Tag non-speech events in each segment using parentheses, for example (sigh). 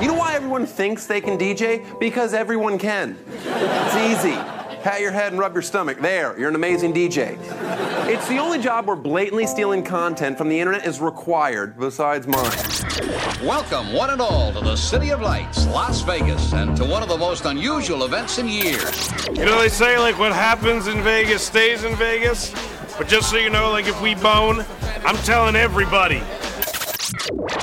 You know why everyone thinks they can DJ? Because everyone can. It's easy. Pat your head and rub your stomach. There, you're an amazing DJ. It's the only job where blatantly stealing content from the internet is required, besides mine. Welcome, one and all, to the City of Lights, Las Vegas, and to one of the most unusual events in years. You know, they say, like, what happens in Vegas stays in Vegas. But just so you know, like, if we bone, I'm telling everybody.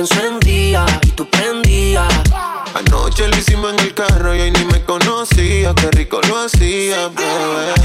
encendía y tú prendías. Anoche lo hicimos en el carro y hoy ni me conocía, qué rico lo hacía, bebé.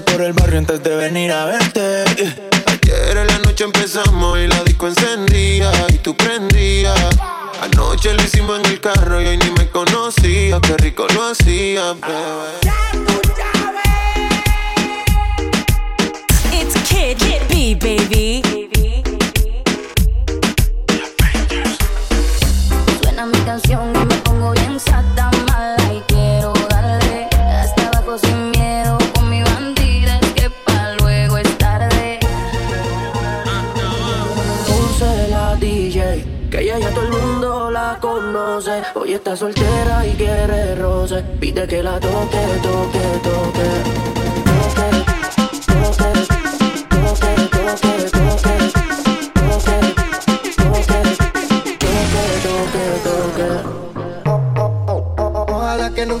por el barrio antes de venir a verte.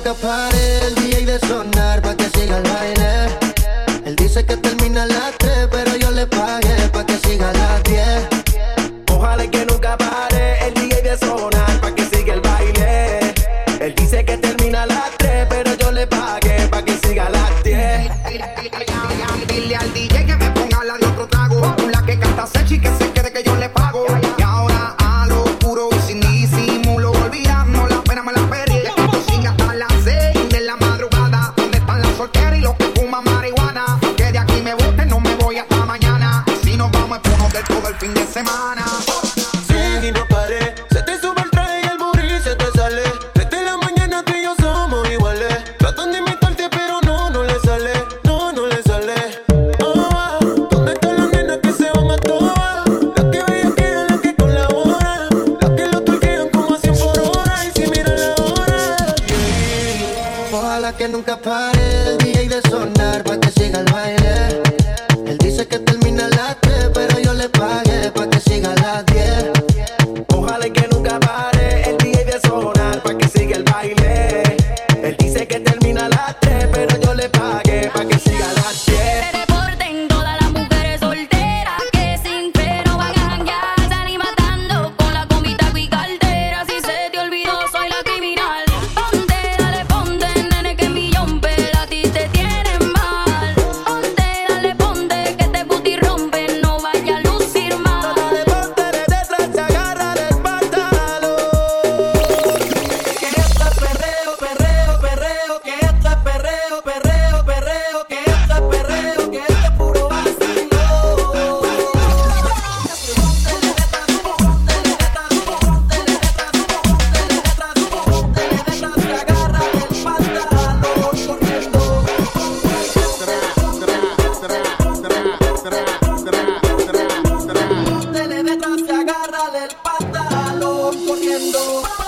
the party. el pantalón corriendo.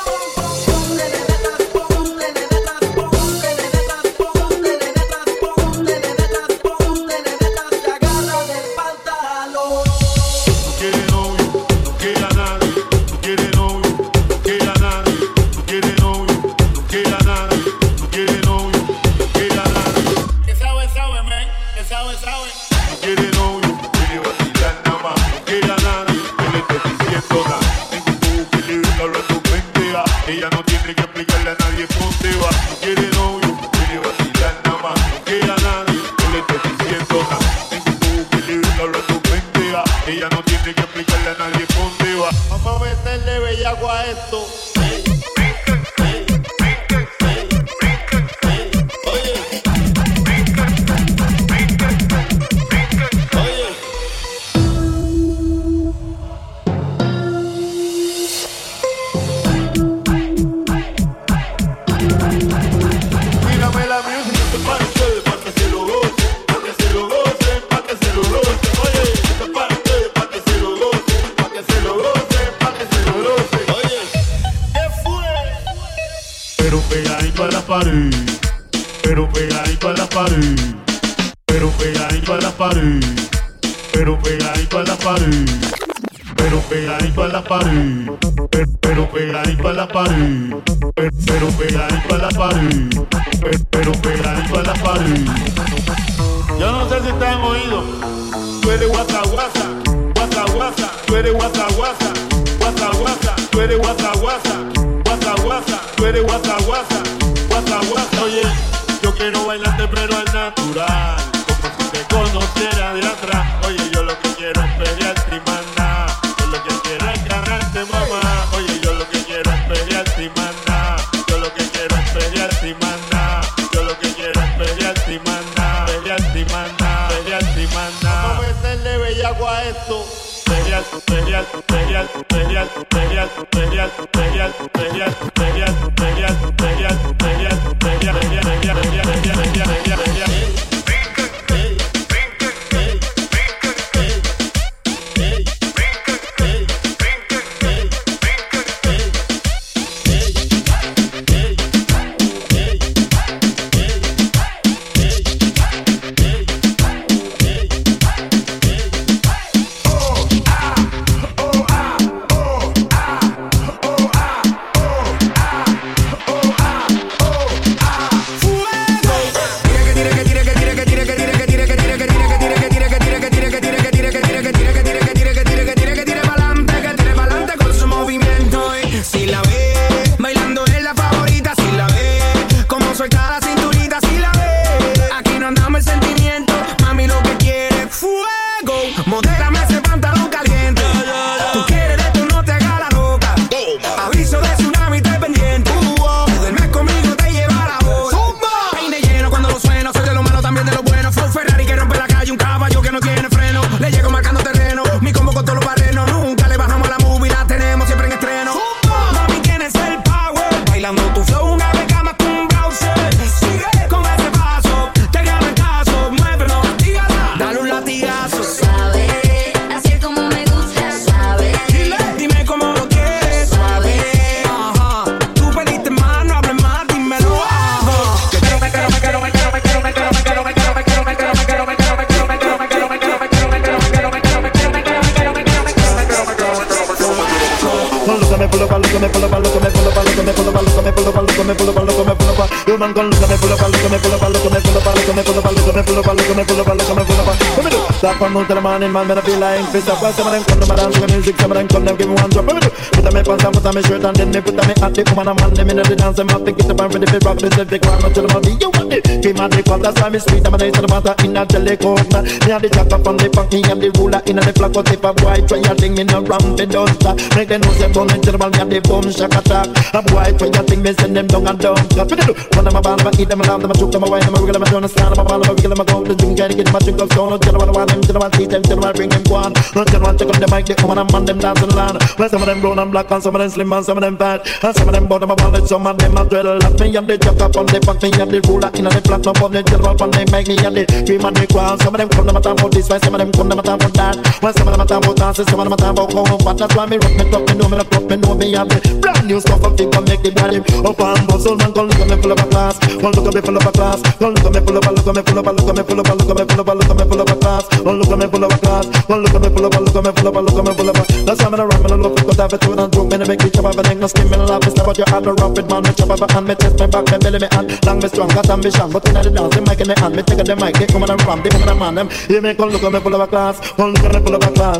Yeah. Till the morning, man, me no feel like fist up. Well, some of them come to my dance, with music, some of them come, them give me one drop. On me and shirt and then me put on me hat. The woman and man, them in the dance, them have to get up and ready for rock. This is the crime, tell them be you want it. Me the cup, that's why me sweet, I'm a nice the matter in a jelly coat. Me have the chopper from the punk, me have the ruler in a the flock. But if a boy try a thing, me no ram the duster. Make them know say bone and terrible, me have the boom shack attack. A boy try a thing, me send them down and down. Cause what they do? Run them a ball, them eat them, a laugh, them a choke, them a wine, them a wiggle, them a turn a stand, them a ball, them a wiggle, them a go. The drink, get them a drink of stone. Tell them what I want them, tell them what I see them, tell them what I bring them go on. No tell them what check up the mic, they come on and man them dance and land. Well, some of them brown and black, and some of them slim, and some of them fat, and some of them bottom of wallet, some of them a dreadlock. Me have the chop up on the punk, me have the ruler in the flat, no bun, the gel on the mic, me have the cream and the crown. Some of them come, them a talk about this, while some of them come, them a talk about that. Well, some of them a talk about dances, some of them a talk about how but that's why me rock me top, me know me rock, me know me have the brand new stuff and think I make the body up and bustle, man, come look at me full of a class, come look at me full of a class, come look at me full of a, look at me full of a, look at me full of a, look at me full of a, look at me full of a class, come look at me full of a class, come look at me full of a, look at me full of a, look at me full of a. That's why me no rap, me no love it, 'cause I've been and drunk, me no make chop me a class, look at.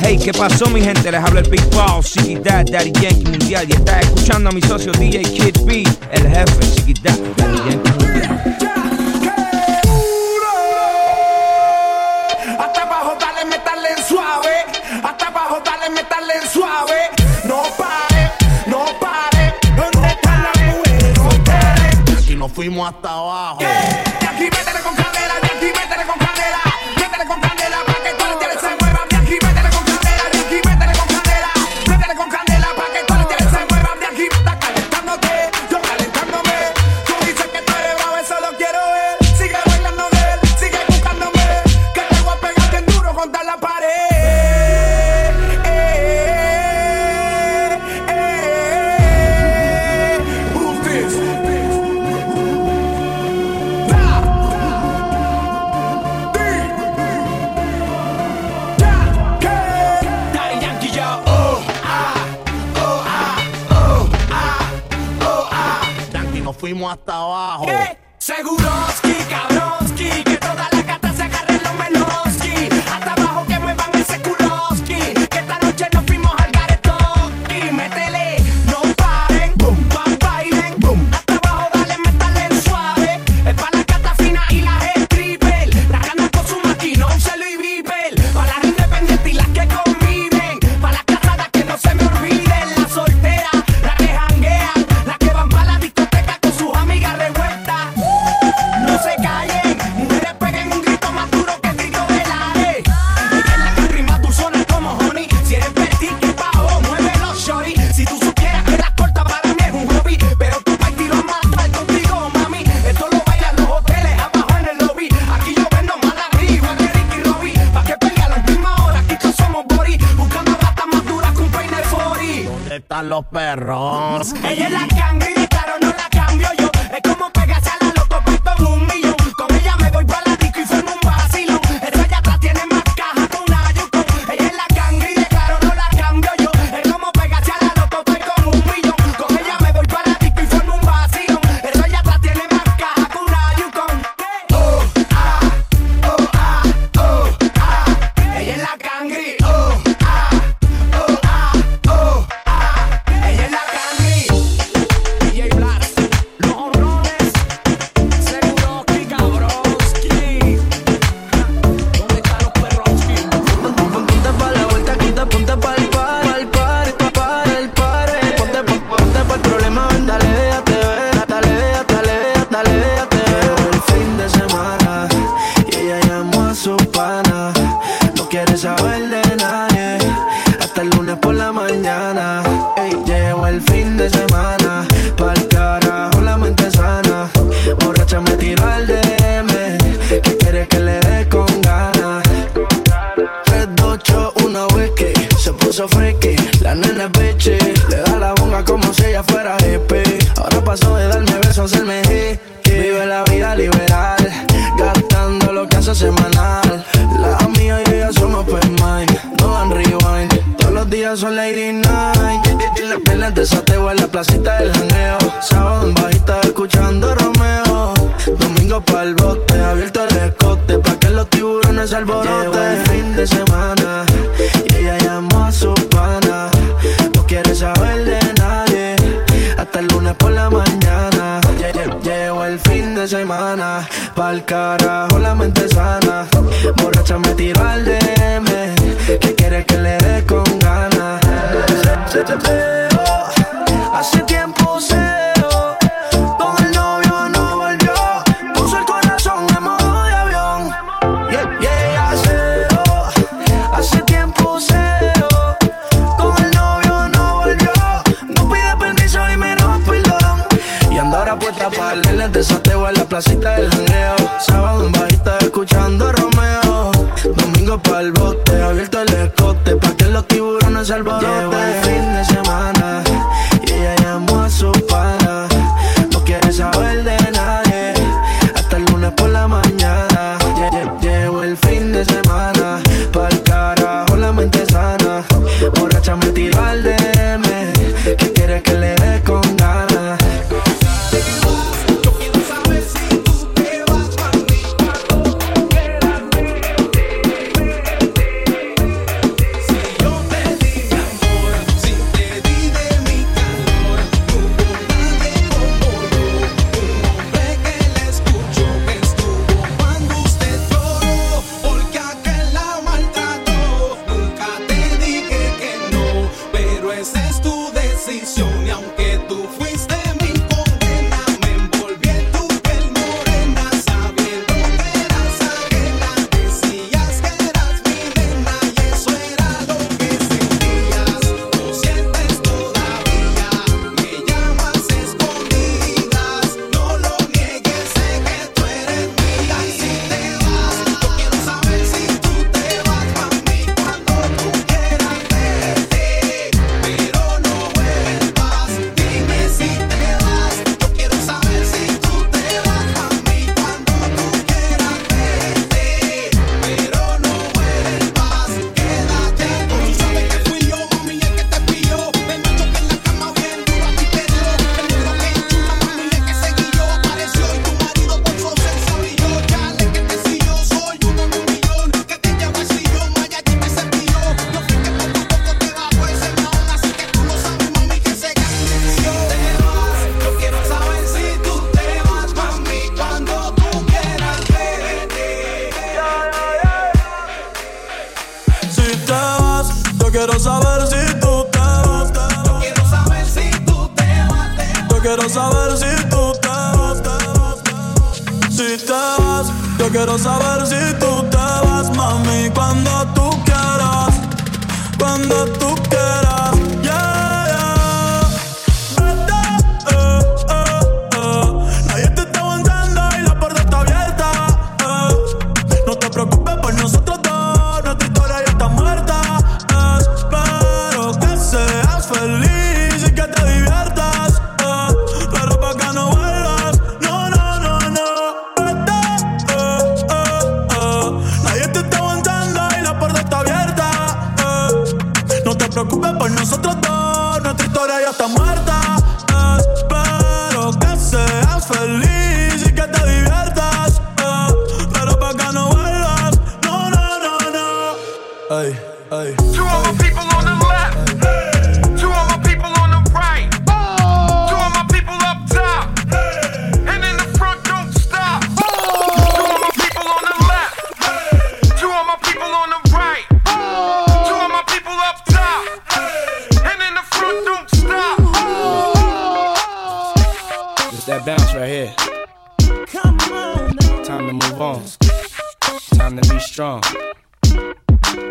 Hey, ¿qué pasó mi gente? Les habla el Big Boss, Daddy Yankee Mundial Y está escuchando a mi socio DJ Kid B, el jefe, Dad, Daddy Yankee Mundial fuimos hasta abajo. De fuimos hasta abajo. ¿Qué? Seguroski, cabroski, que toda la gata se agarre los meloski. Los perros? (laughs) ella fuera EP. Ahora pasó de darme besos a hacerme G. Vive la vida liberal, gastando lo que hace semanal. La mía y ella somos mind, no dan rewind. Todos los días son lady night. Y las piernas de sateo en la placita del cara. right here. Come on. Time to move on. Time to be strong.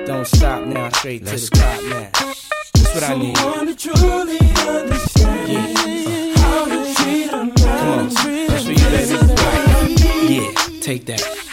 Don't stop now, straight Let's to the top now. That's what Someone I need. Someone to truly understand yeah. uh. how to treat a man. Come on, that's what you, baby. Yeah, take that.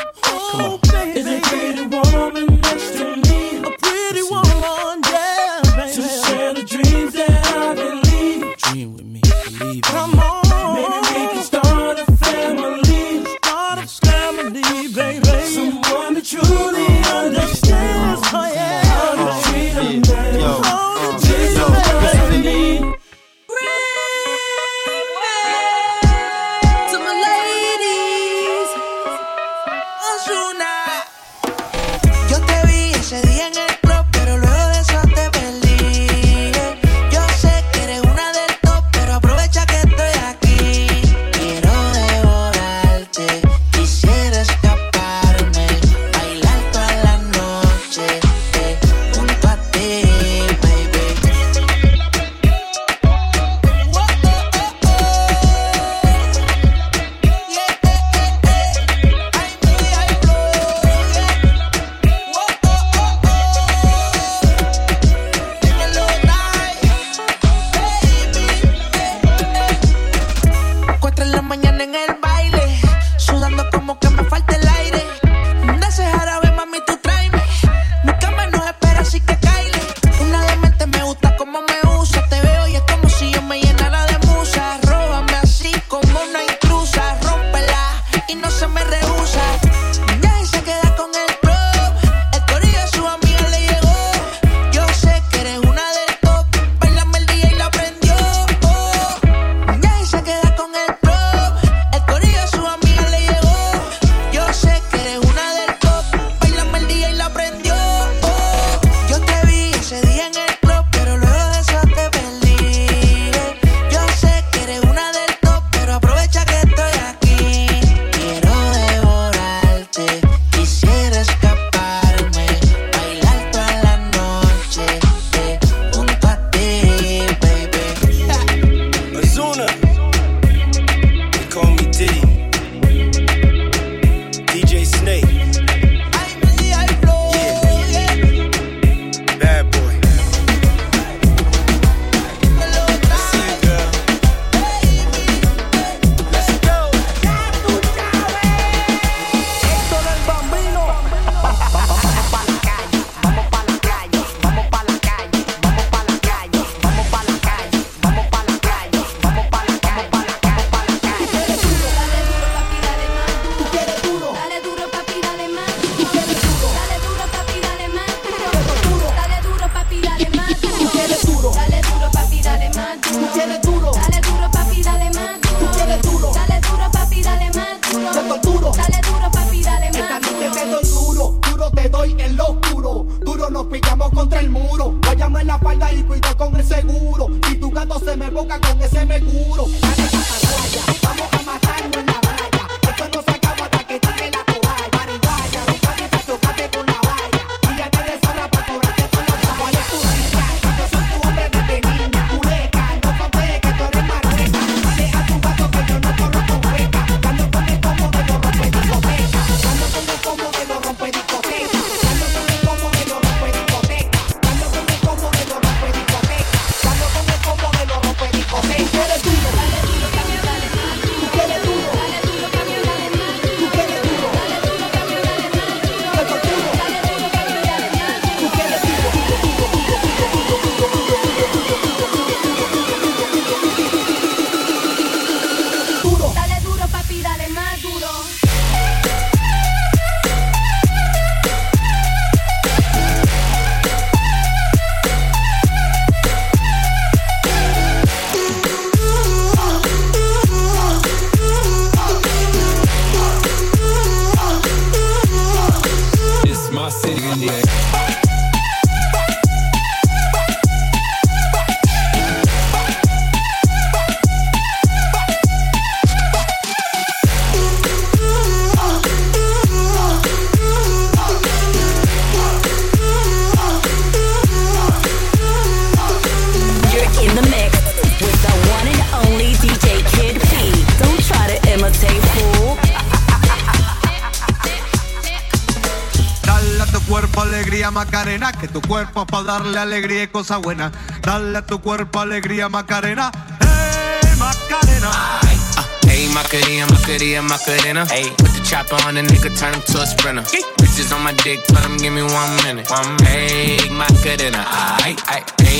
darle alegría y cosas buenas. Dale a tu cuerpo alegría, Macarena. ¡Hey, Macarena! Ay. Uh, hey, Macarena, Macarena, Macarena. Hey, put the chopper on the nigga, turn him to a sprinter. Hey. Bitches on my dick, tell him give me one minute. One minute. Hey, Macarena. Hey,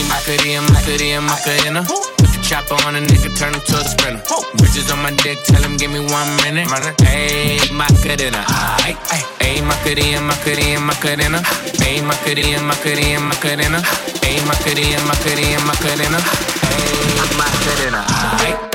Macarena, Macarena, Macarena. Chopper on a nigga, turn him to a sprinter. Whoa. Bitches on my dick, tell him give me one minute. Ayy, Macarena. Ayy, Macarena, Macarena, Macarena. Ayy, Macarena, Macarena, Macarena. Ayy, Macarena, Macarena, Macarena. Ayy, Macarena. Ayy.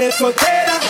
eres soltera.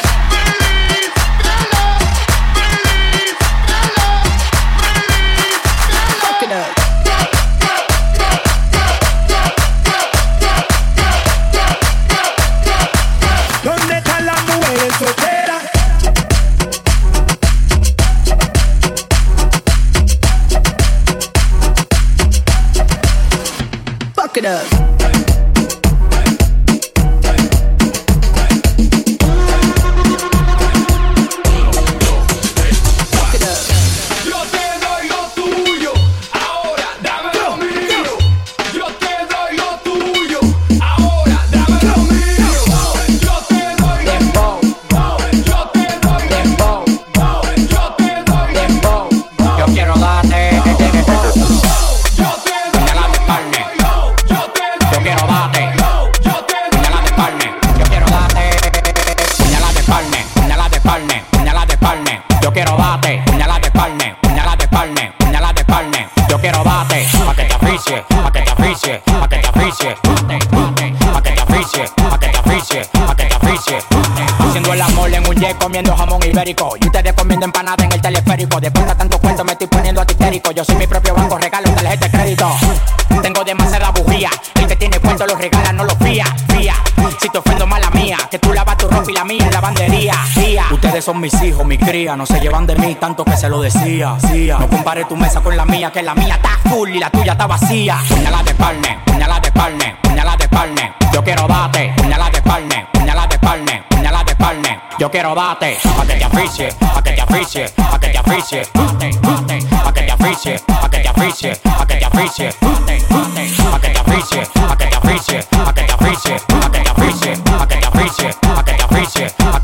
tanto que se lo decía. No compare tu mesa con la mía, que la mía está full y la tuya está vacía. Puñalada de palme, puñalada de palme, puñalada de palme. Yo quiero bate, puñalada de palme, puñalada de palme, puñalada de palme. Yo quiero bate, pa' que te afiche, pa' que te afiche, pa' que te afiche. Bate, bate, pa' que te afiche, pa' que te afiche, pa' que te afiche. Bate, bate, pa' que te afiche, pa' que te afiche, pa' que te afiche, pa' que te afiche, pa' que te afiche, pa' que te afiche.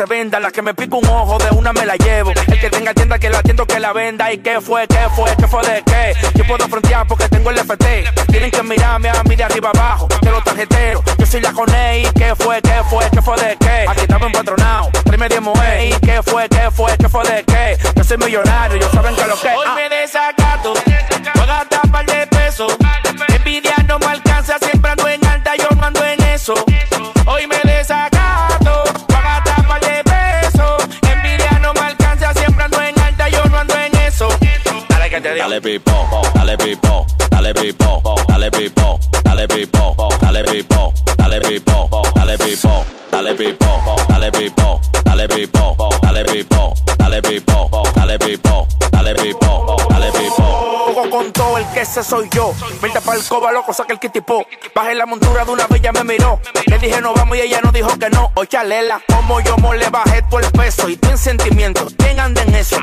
se venda. La que me pica un ojo, de una me la llevo. El que tenga tienda, que la tienda que la venda. ¿Y qué fue, qué fue, qué fue de qué? Yo puedo frontear porque tengo el FT. Tienen que mirarme a mí de arriba abajo. Que los tarjeteros, yo soy la coné. E. ¿Y qué fue, qué fue, qué fue de qué? Aquí estaba empatronado, tráeme 10 ¿Y qué fue, qué fue, qué fue de qué? Yo soy millonario dale pipo, dale pipo, dale pipo, dale pipo, dale pipo, dale pipo, dale pipo, dale pipo, dale pipo, dale pipo, dale pipo, dale pipo, dale pipo, ese soy yo. Vente pa'l coba, loco, saca el kitipo. Bajé la montura de una bella, me miró. Le dije no vamos y ella no dijo que no. Oye, chalela, como yo mo le bajé todo el peso. Y ten sentimientos, ¿quién anda en eso?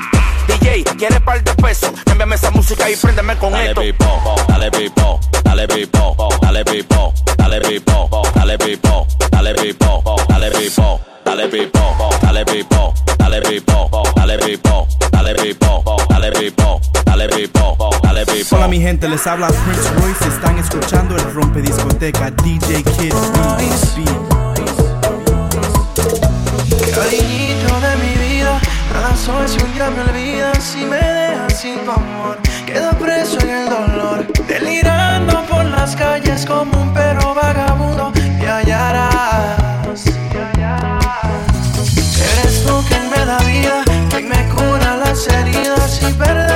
DJ, quiere par de pesos? Envíame esa música y préndeme con dale esto. Pipo, dale pipo, dale pipo, dale pipo, dale pipo, dale pipo, dale pipo, dale pipo, dale pipo dale pipo, dale pipo, dale pipo, dale pipo, dale pipo, dale pipo, dale pipo, dale pipo. Hola mi gente, les habla Prince Royce, están escuchando el rompe discoteca DJ Kid Royce. Cariñito de mi vida, razón si un día me olvidas, si me dejas sin tu amor, quedo preso en el dolor, delirando por las calles como un perro vagabundo las heridas y perder.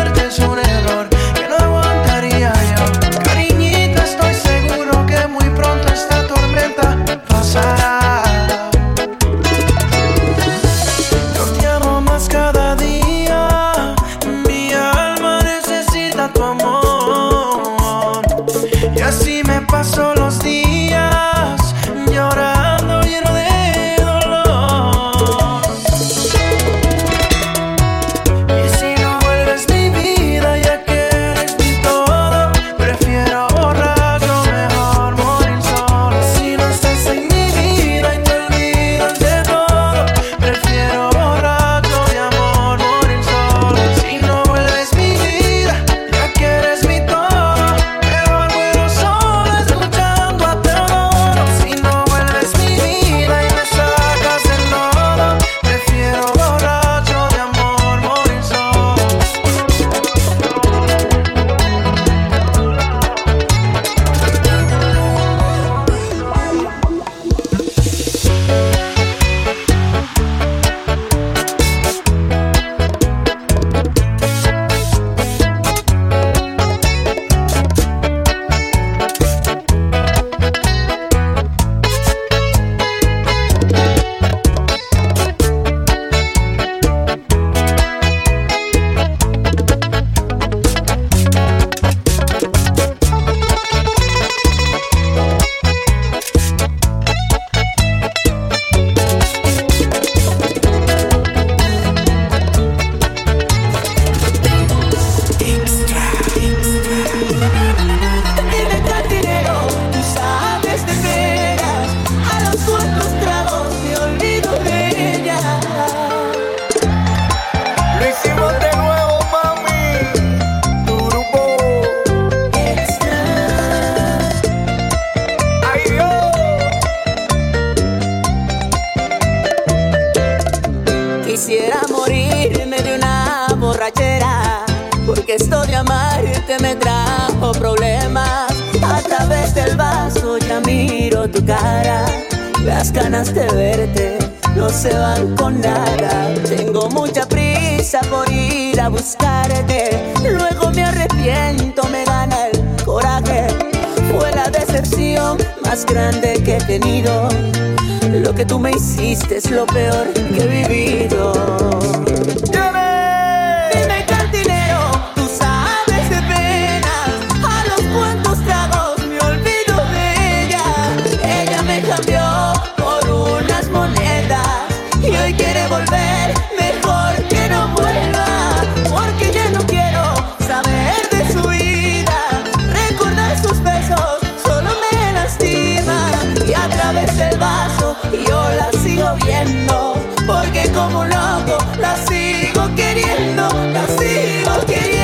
vez el vaso y yo la sigo viendo, porque como loco la sigo queriendo, la sigo queriendo.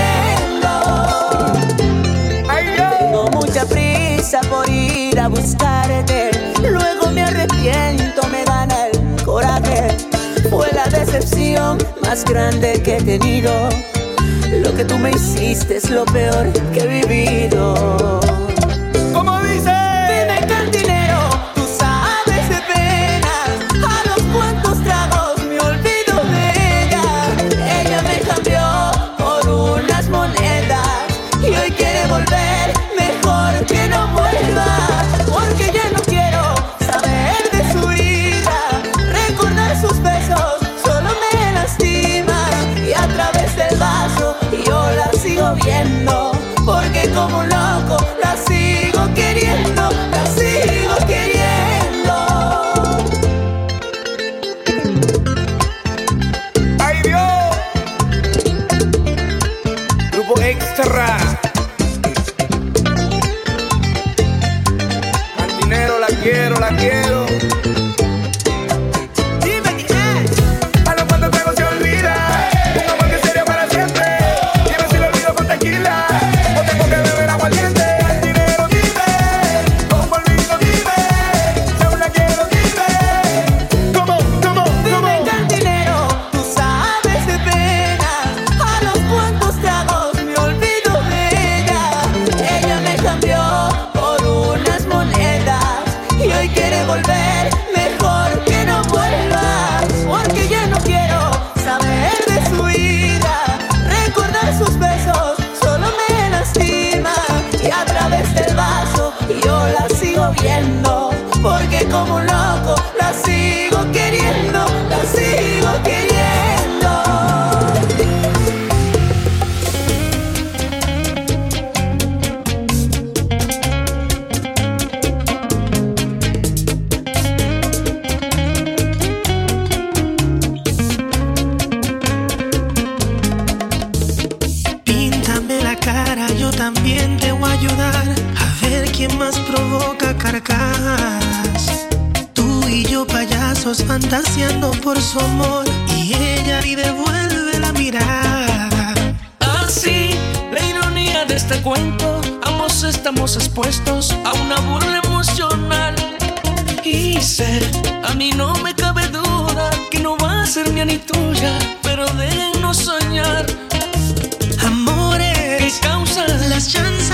Tengo mucha prisa por ir a buscarte, luego me arrepiento, me gana el coraje. Fue la decepción más grande que he tenido. Lo que tú me hiciste es lo peor que he vivido. extasiando por su amor y ella y devuelve la mirada. Ah, Así, la ironía de este cuento, ambos estamos expuestos a una burla emocional. Y sé, a mí no me cabe duda que no va a ser mía ni tuya, pero déjenos soñar. Amores, que causan las chances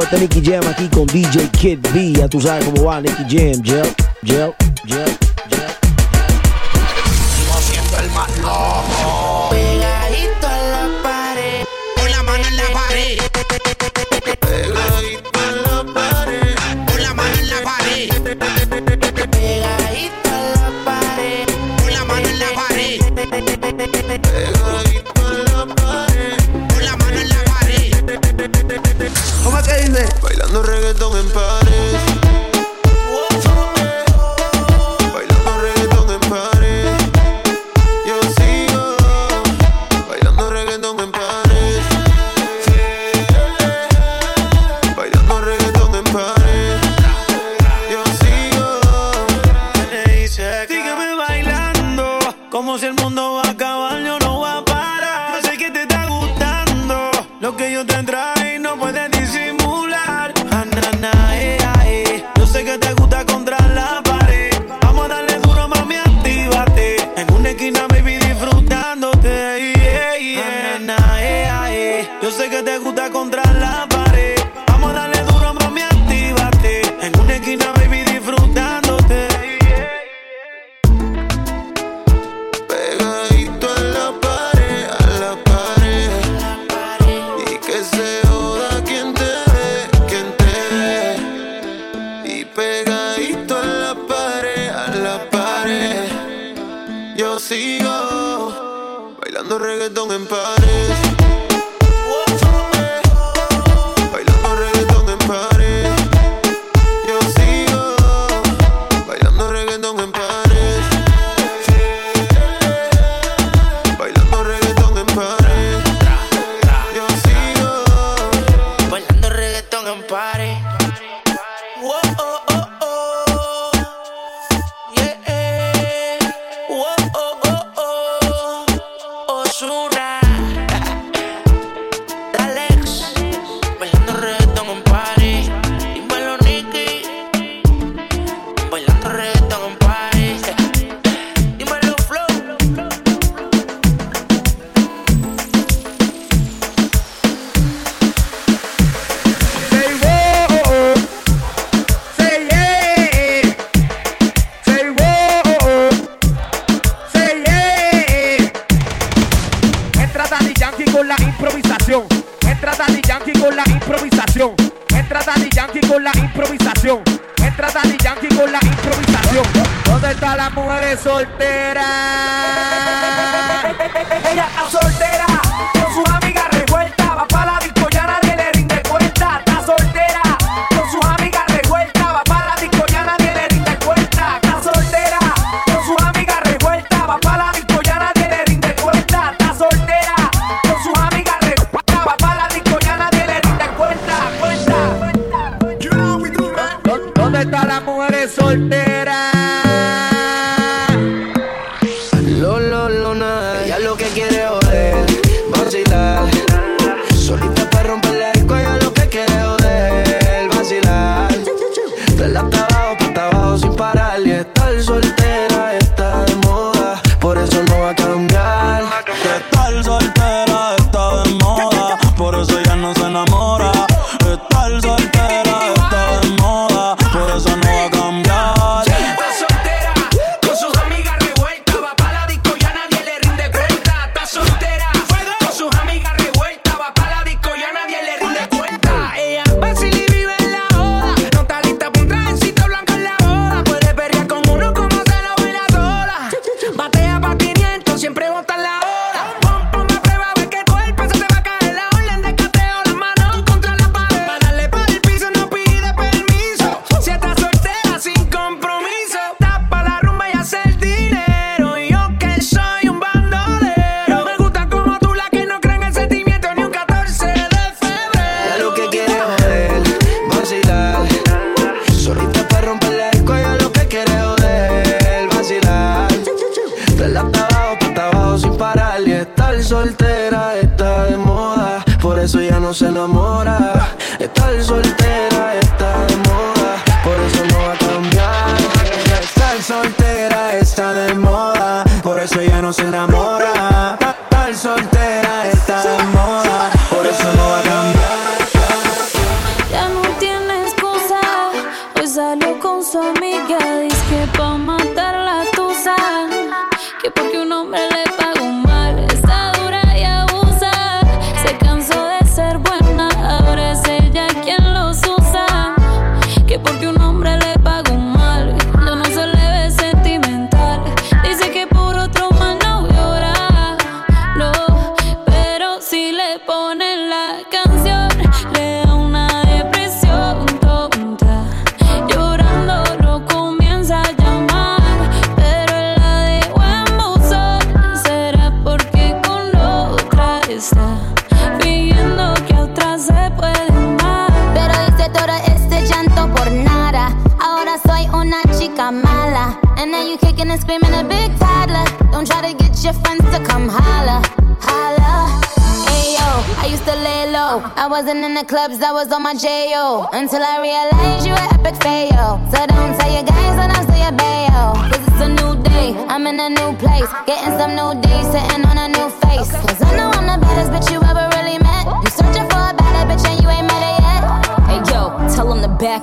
yo, Nicky Jam aquí con DJ Kid B. Ya tú sabes cómo va Nicky Jam, gel, gel, gel. Bailando reggaetón en paz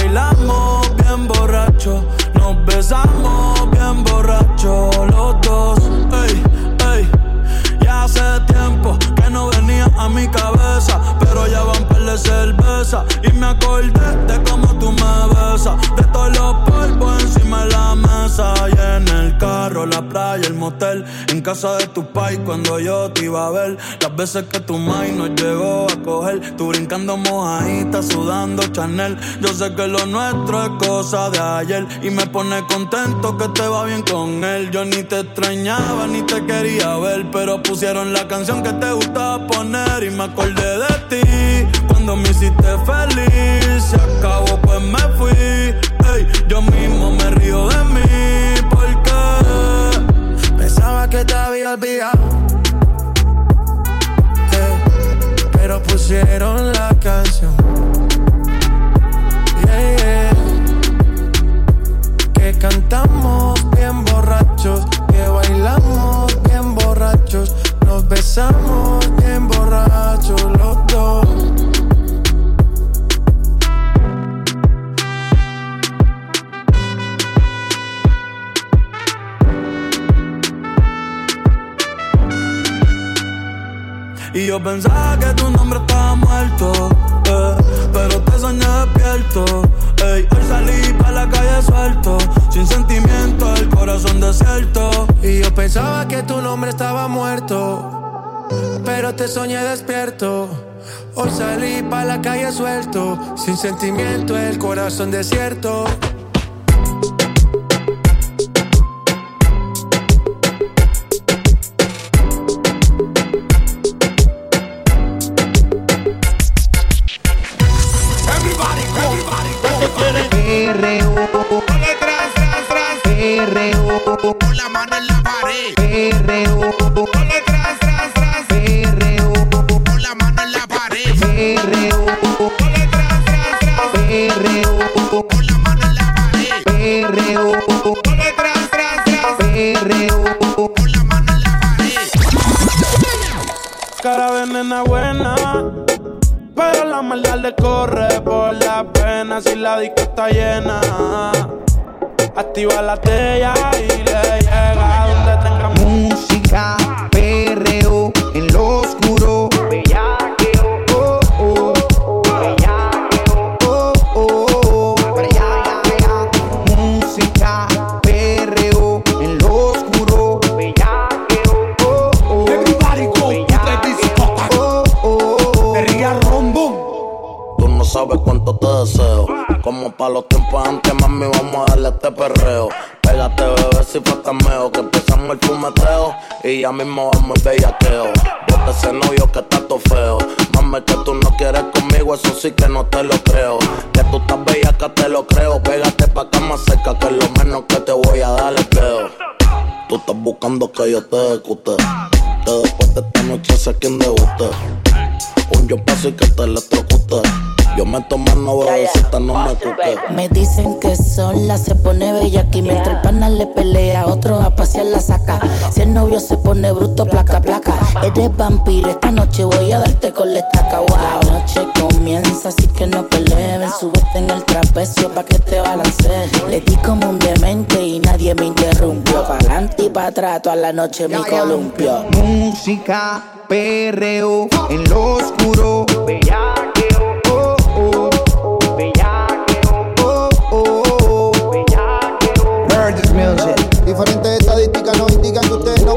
bailamos bien borracho, nos besamos bien borracho los dos. Ey, ey, ya hace tiempo que no venía a mi cabeza, pero ya van par de cerveza acordé de cómo tú me besas. De todos los polvos encima de la mesa. Y en el carro, la playa, el motel. En casa de tu pai cuando yo te iba a ver. Las veces que tu mai nos llegó a coger. Tú brincando mojadita, sudando Chanel. Yo sé que lo nuestro es cosa de ayer. Y me pone contento que te va bien con él. Yo ni te extrañaba ni te quería ver. Pero pusieron la canción que te gustaba poner. Y me acordé de ti cuando me hiciste feliz. Se acabó, pues me fui. Ey, yo mismo me río de mí. Porque Pensaba que te había olvidado. Pero pusieron la canción. Yeah. Que cantamos bien borrachos. Que bailamos bien borrachos. Nos besamos bien borrachos los dos. Y yo pensaba que tu nombre estaba muerto, eh, pero te soñé despierto. Ey, hoy salí pa' la calle suelto, sin sentimiento, el corazón desierto. Y yo pensaba que tu nombre estaba muerto, pero te soñé despierto. Hoy salí pa' la calle suelto, sin sentimiento, el corazón desierto. Con la mano en la pared. Perreo. Perreo. Con la mano en la pared. Perreo. Perreo. Con la mano en la pared. Perreo. Perreo. Con la mano en la pared. Cara de nena buena, pero la maldad le corre por la pena si la disco está llena. Activa la tella y ya mismo vamos el bellaqueo. Bota ese novio que está todo feo. Mami, que tú no quieres conmigo, eso sí que no te lo creo. Que tú estás bella, que te lo creo. Pégate pa' acá más cerca, que lo menos que te voy a dar es creo. Tú estás buscando que yo te ejecute. Que después de esta noche sé quién deguste. Un yo paso y que te electrocute. Yo me tomo no bebecita, no me cuque. Me dicen que sola se pone bella aquí mientras el pana le pelea, otro a pasear la saca. Si el novio se pone bruto, placa, placa. Eres vampiro, esta noche voy a darte con la estaca. Wow, la noche comienza, así que no peleen. Súbete en el trapecio pa' que te balancees. Le di como un demente y nadie me interrumpió. Pa' adelante y pa' atrás, toda la noche me columpio. Música, perreo, en lo oscuro. Bellaqueo,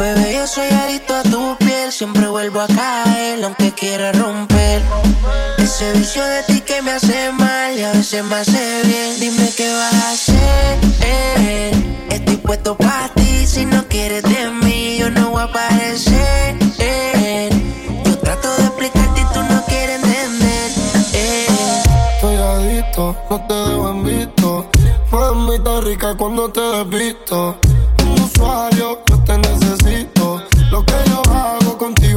Bebé, yo soy adicto a tu piel, siempre vuelvo a caer, aunque quiera romper. Ese vicio de ti que me hace mal y a veces me hace bien. Dime qué vas a hacer. Estoy puesto para ti, si no quieres de mí, yo no voy a aparecer. Yo trato de explicarte y tú no quieres entender. Estoy adicto, no te dejo en visto. Mamita rica cuando te desvisto. Un usuario, yo te necesito. Lo que yo hago contigo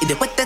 Y después te